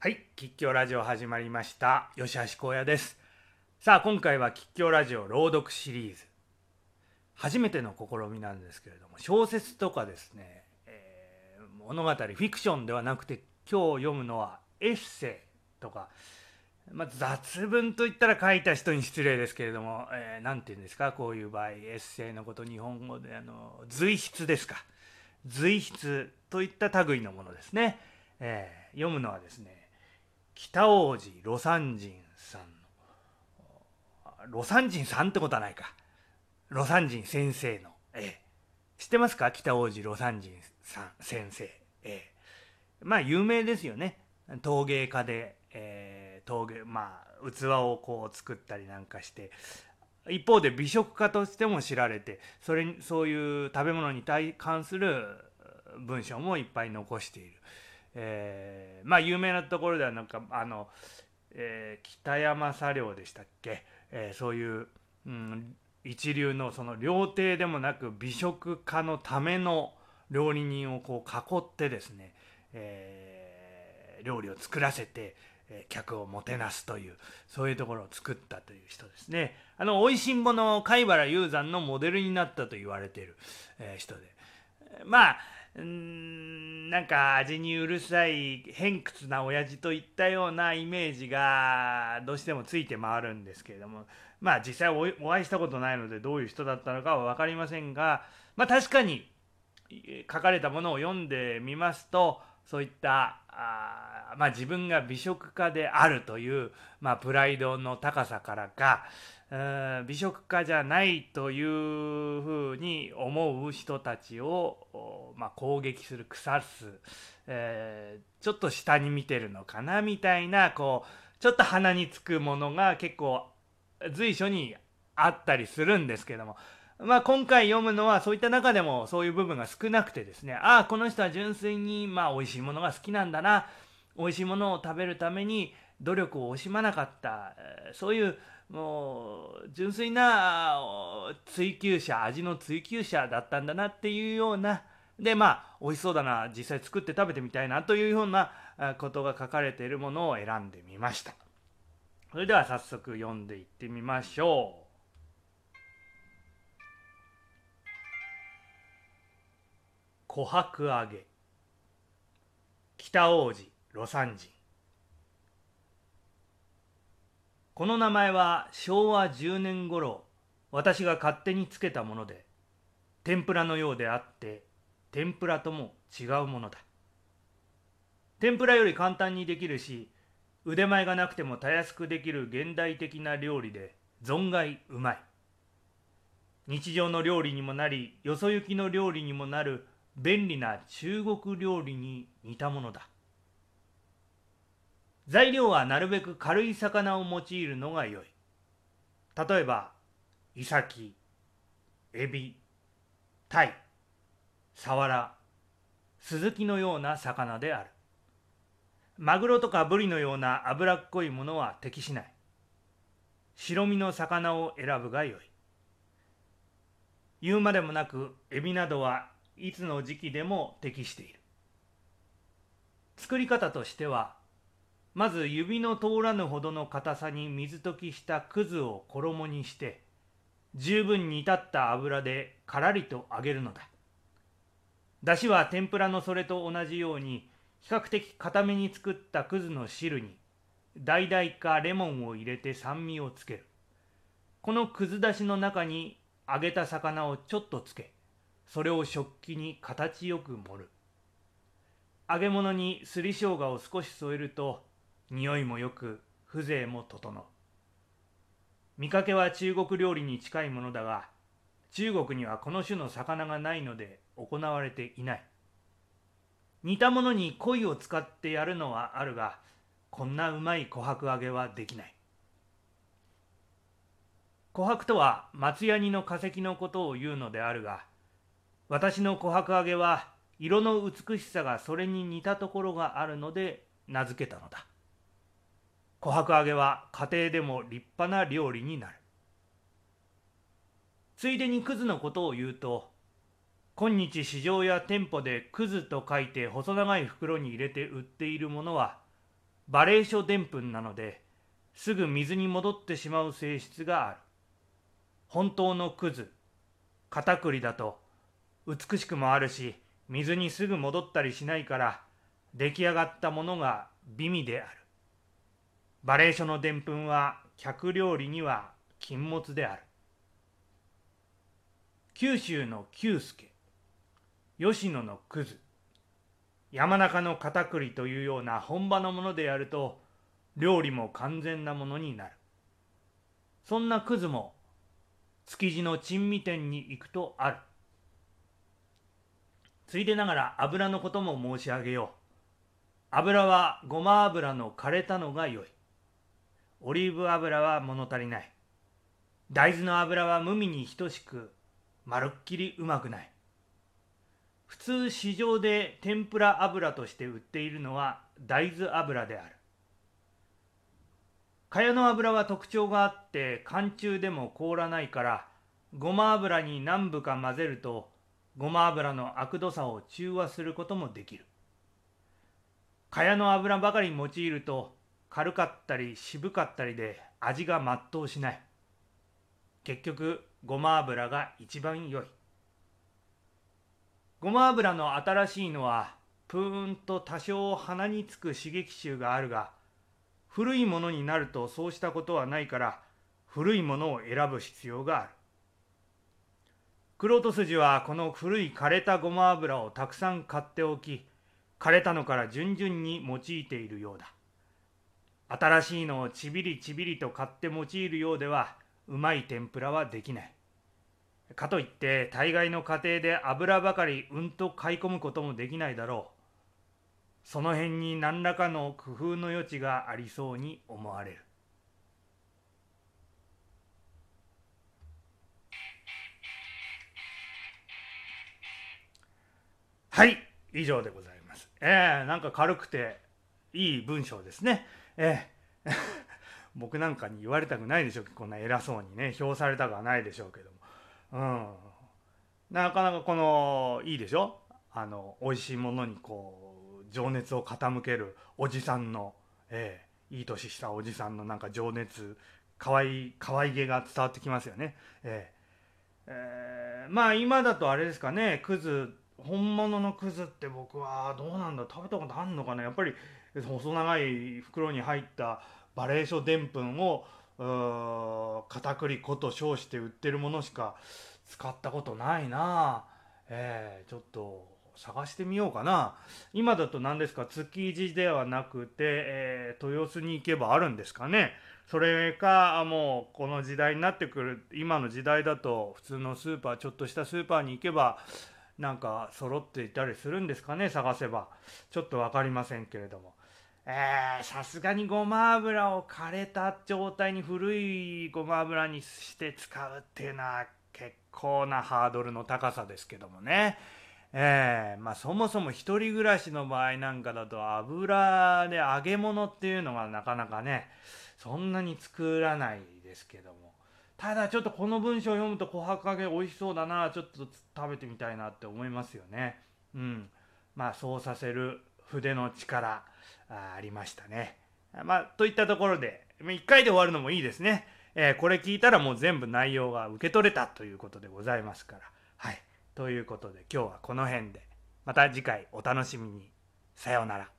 はい、吉祥ラジオ始まりました。吉橋光也です。さあ、今回は吉祥ラジオ朗読シリーズ。初めての試みなんですけれども、小説とかですね、えー物語、フィクションではなくて、今日読むのはエッセイとか、まあ、雑文といったら書いた人に失礼ですけれども、えーなんて言うんですか、こういう場合、エッセイのこと、日本語であの随筆ですか。随筆といった類のものですね。えー読むのはですね、北王子魯山人さんの魯山人さんってことはないか。魯山人先生の、ええ、知ってますか？北王子魯山人さん先生、ええ、まあ有名ですよね。陶芸家で、えー陶芸まあ器をこう作ったりなんかして。一方で美食家としても知られてそれにそういう食べ物に対関する文章もいっぱい残している。えーまあ有名なところではなんかあの、えー北山茶寮でしたっけ、えーそういう、うん、一流のその料亭でもなく美食家のための料理人をこう囲ってですね、えー料理を作らせて、え客をもてなすというそういうところを作ったという人ですね。あの美味しんぼの貝原雄山のモデルになったと言われている、えー人で。まあうんなんか味にうるさい偏屈な親父といったようなイメージがどうしてもついて回るんですけれどもまあ実際お会いしたことないのでどういう人だったのかは分かりませんがまあ確かに書かれたものを読んでみますとそういったあまあ自分が美食家であるという、まあ、プライドの高さからか美食家じゃないというふうに思う人たちを、まあ、攻撃する腐す、えーちょっと下に見てるのかなみたいなこうちょっと鼻につくものが結構随所にあったりするんですけども。まあ、今回読むのはそういった中でもそういう部分が少なくてですね。ああこの人は純粋にまあ美味しいものが好きなんだな。美味しいものを食べるために努力を惜しまなかったそういうもう純粋な追求者味の追求者だったんだなっていうようなでまあ美味しそうだな実際作って食べてみたいなというようなことが書かれているものを選んでみました。それでは早速読んでいってみましょう。琥珀揚げ。北王子魯山人。この名前は昭和10年頃私が勝手につけたもので天ぷらのようであって天ぷらとも違うものだ。天ぷらより簡単にできるし腕前がなくてもたやすくできる現代的な料理で存外うまい。日常の料理にもなりよそ行きの料理にもなる便利な中国料理に似たものだ。材料はなるべく軽い魚を用いるのが良い。例えばイサキエビタイサワラスズキのような魚である。マグロとかブリのような脂っこいものは適しない。白身の魚を選ぶがよい。言うまでもなくエビなどはいつの時期でも適している。作り方としてはまず指の通らぬほどの硬さに水溶きしたくずを衣にして十分煮立った油でからりと揚げるのだ。だしは天ぷらのそれと同じように比較的固めに作ったくずの汁に橙かレモンを入れて酸味をつける。このくずだしの中に揚げた魚をちょっとつけそれを食器に形よく盛る。揚げ物にすり生姜を少し添えると匂いもよく風情も整う。見かけは中国料理に近いものだが中国にはこの種の魚がないので行われていない。似たものに鯉を使ってやるのはあるがこんなうまい琥珀揚げはできない。琥珀とは松ヤニの化石のことを言うのであるが私の琥珀揚げは色の美しさがそれに似たところがあるので名付けたのだ。琥珀揚げは家庭でも立派な料理になる。ついでにくずのことを言うと今日市場や店舗でくずと書いて細長い袋に入れて売っているものはバレー書でんぷんなのですぐ水に戻ってしまう性質がある。本当のクズ片栗だと美しくもあるし水にすぐ戻ったりしないから出来上がったものが美味である。バレー書のでんぷんは客料理には禁物である。九州の久助吉野のクズ山中の片栗というような本場のものでやると料理も完全なものになる。そんなクズも築地の珍味店に行くとある。ついでながら油のことも申し上げよう。油はごま油の枯れたのが良い。オリーブ油は物足りない。大豆の油は無味に等しくまるっきりうまくない。普通市場で天ぷら油として売っているのは大豆油である。茅の油は特徴があって寒中でも凍らないからごま油に何部か混ぜるとごま油の悪どさを中和することもできる。茅の油ばかり用いると軽かったり渋かったりで味が全うしない。結局ごま油が一番良い。ごま油の新しいのはプーンと多少鼻につく刺激臭があるが古いものになるとそうしたことはないから古いものを選ぶ必要がある。玄人筋はこの古い枯れたごま油をたくさん買っておき枯れたのから順々に用いているようだ。新しいのをちびりちびりと買って用いるようではうまい天ぷらはできない。かといって大概の家庭で油ばかりうんと買い込むこともできないだろう。その辺に何らかの工夫の余地がありそうに思われる。はい以上でございます。えー、なんか軽くていい文章ですね。えー 僕なんかに言われたくないでしょう。こんな偉そうにね。評されたくはないでしょうけども。うん、なかなかこのいいでしょ？あの美味しいものにこう情熱を傾けるおじさんの、ええ、いい年したおじさんのなんか情熱かわいい可愛げが伝わってきますよね。ええ。えー、まあ今だとあれですかね。クズ。本物のクズって僕はどうなんだ？食べたことあんのかな？やっぱり細長い袋に入ったバレー書でんぷんを片栗粉と称して売ってるものしか使ったことないな。えー、ちょっと探してみようかな。今だと何ですか？築地ではなくて、えー、豊洲に行けばあるんですかね？それかもうこの時代になってくる今の時代だと普通のスーパーちょっとしたスーパーに行けばなんか揃っていたりするんですかね？探せば。ちょっと分かりませんけれども。さすがにごま油を枯れた状態に古いごま油にして使うっていうのは結構なハードルの高さですけどもね。えー、まあそもそも一人暮らしの場合なんかだと油で揚げ物っていうのがなかなかねそんなに作らないですけども。ただちょっとこの文章を読むと琥珀揚げ美味しそうだなちょっと食べてみたいなって思いますよね。うん。まあそうさせる筆の力。ありましたね。まあ、といったところで、1回で終わるのもいいですね。えー、これ聞いたらもう全部内容が受け取れたということでございますから。はい。ということで今日はこの辺で。また次回お楽しみに。さようなら。